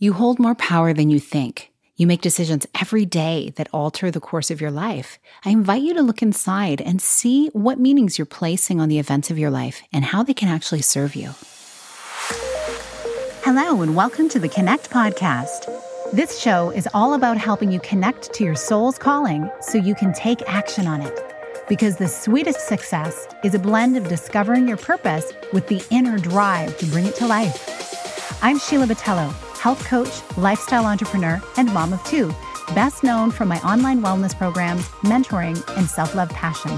You hold more power than you think. You make decisions every day that alter the course of your life. I invite you to look inside and see what meanings you're placing on the events of your life and how they can actually serve you. Hello, and welcome to the Connect Podcast. This show is all about helping you connect to your soul's calling so you can take action on it. Because the sweetest success is a blend of discovering your purpose with the inner drive to bring it to life. I'm Sheila Botelho health coach, lifestyle entrepreneur, and mom of two, best known for my online wellness programs, mentoring, and self-love passion.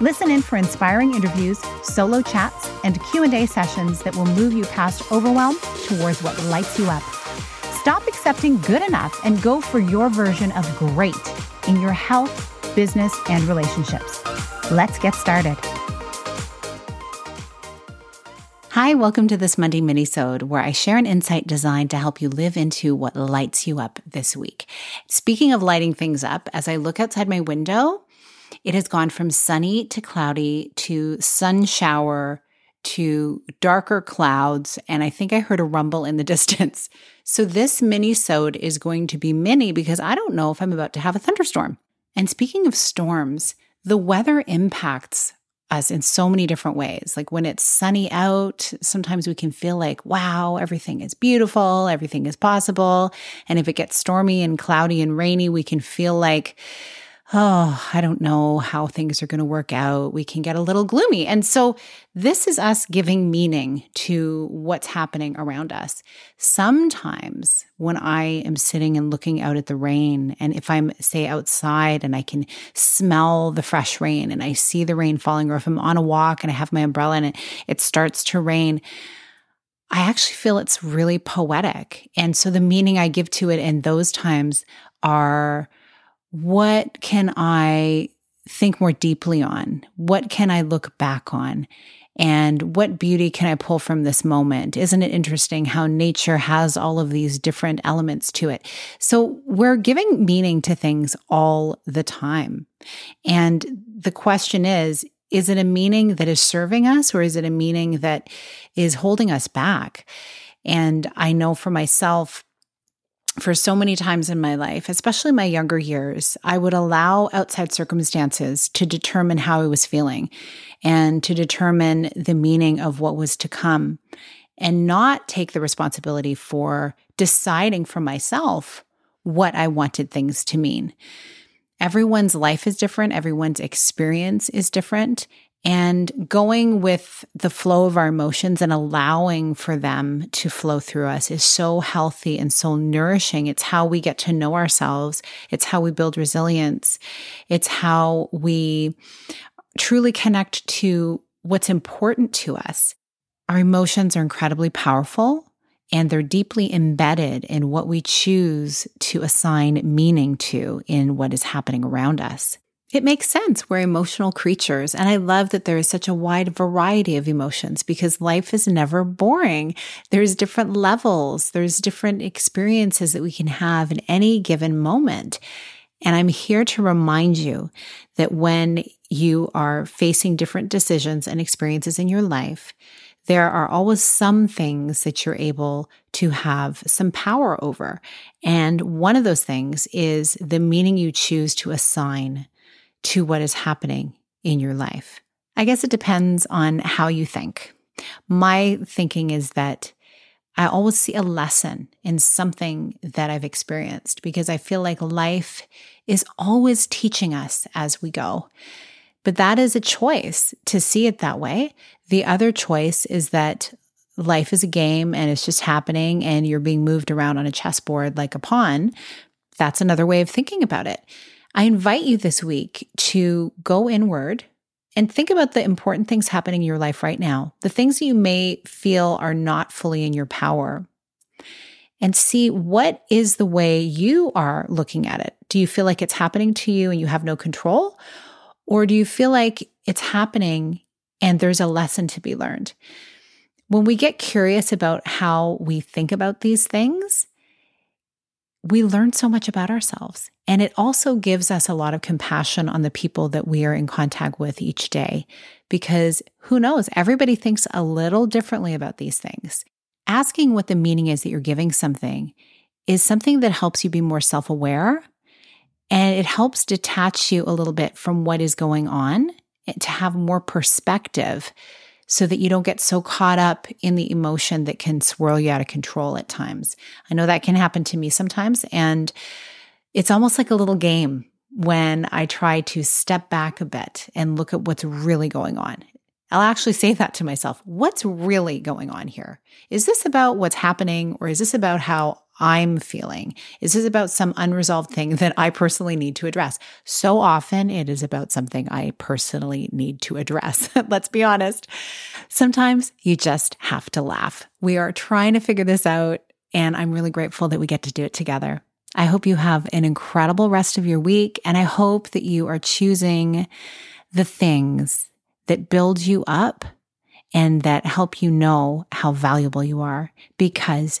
Listen in for inspiring interviews, solo chats, and Q&A sessions that will move you past overwhelm towards what lights you up. Stop accepting good enough and go for your version of great in your health, business, and relationships. Let's get started. Hi, welcome to this Monday minisode where I share an insight designed to help you live into what lights you up this week. Speaking of lighting things up, as I look outside my window, it has gone from sunny to cloudy to sun shower to darker clouds, and I think I heard a rumble in the distance. So this minisode is going to be mini because I don't know if I'm about to have a thunderstorm. And speaking of storms, the weather impacts us in so many different ways. Like when it's sunny out, sometimes we can feel like, wow, everything is beautiful, everything is possible. And if it gets stormy and cloudy and rainy, we can feel like, oh, I don't know how things are going to work out. We can get a little gloomy. And so this is us giving meaning to what's happening around us. Sometimes when I am sitting and looking out at the rain, and if I'm, say, outside and I can smell the fresh rain and I see the rain falling, or if I'm on a walk and I have my umbrella and it, it starts to rain, I actually feel it's really poetic. And so the meaning I give to it in those times are what can I think more deeply on? What can I look back on? And what beauty can I pull from this moment? Isn't it interesting how nature has all of these different elements to it? So we're giving meaning to things all the time. And the question is, is it a meaning that is serving us or is it a meaning that is holding us back? And I know for myself, for so many times in my life, especially my younger years, I would allow outside circumstances to determine how I was feeling and to determine the meaning of what was to come and not take the responsibility for deciding for myself what I wanted things to mean. Everyone's life is different, everyone's experience is different. And going with the flow of our emotions and allowing for them to flow through us is so healthy and so nourishing. It's how we get to know ourselves. It's how we build resilience. It's how we truly connect to what's important to us. Our emotions are incredibly powerful and they're deeply embedded in what we choose to assign meaning to in what is happening around us. It makes sense. We're emotional creatures. And I love that there is such a wide variety of emotions because life is never boring. There's different levels, there's different experiences that we can have in any given moment. And I'm here to remind you that when you are facing different decisions and experiences in your life, there are always some things that you're able to have some power over. And one of those things is the meaning you choose to assign to what is happening in your life? I guess it depends on how you think. My thinking is that I always see a lesson in something that I've experienced because I feel like life is always teaching us as we go. But that is a choice to see it that way. The other choice is that life is a game and it's just happening and you're being moved around on a chessboard like a pawn. That's another way of thinking about it. I invite you this week to go inward and think about the important things happening in your life right now, the things you may feel are not fully in your power, and see what is the way you are looking at it. Do you feel like it's happening to you and you have no control? Or do you feel like it's happening and there's a lesson to be learned? When we get curious about how we think about these things, we learn so much about ourselves. And it also gives us a lot of compassion on the people that we are in contact with each day, because who knows, everybody thinks a little differently about these things. asking what the meaning is that you're giving something is something that helps you be more self aware and it helps detach you a little bit from what is going on eh, to have more perspective so that you don't get so caught up in the emotion that can swirl you out of control at times. I know that can happen to me sometimes. And it's almost like a little game when I try to step back a bit and look at what's really going on. I'll actually say that to myself. What's really going on here? Is this about what's happening or is this about how I'm feeling? Is this about some unresolved thing that I personally need to address? So often it is about something I personally need to address. Let's be honest. Sometimes you just have to laugh. We are trying to figure this out, and I'm really grateful that we get to do it together. I hope you have an incredible rest of your week, and I hope that you are choosing the things that build you up and that help you know how valuable you are because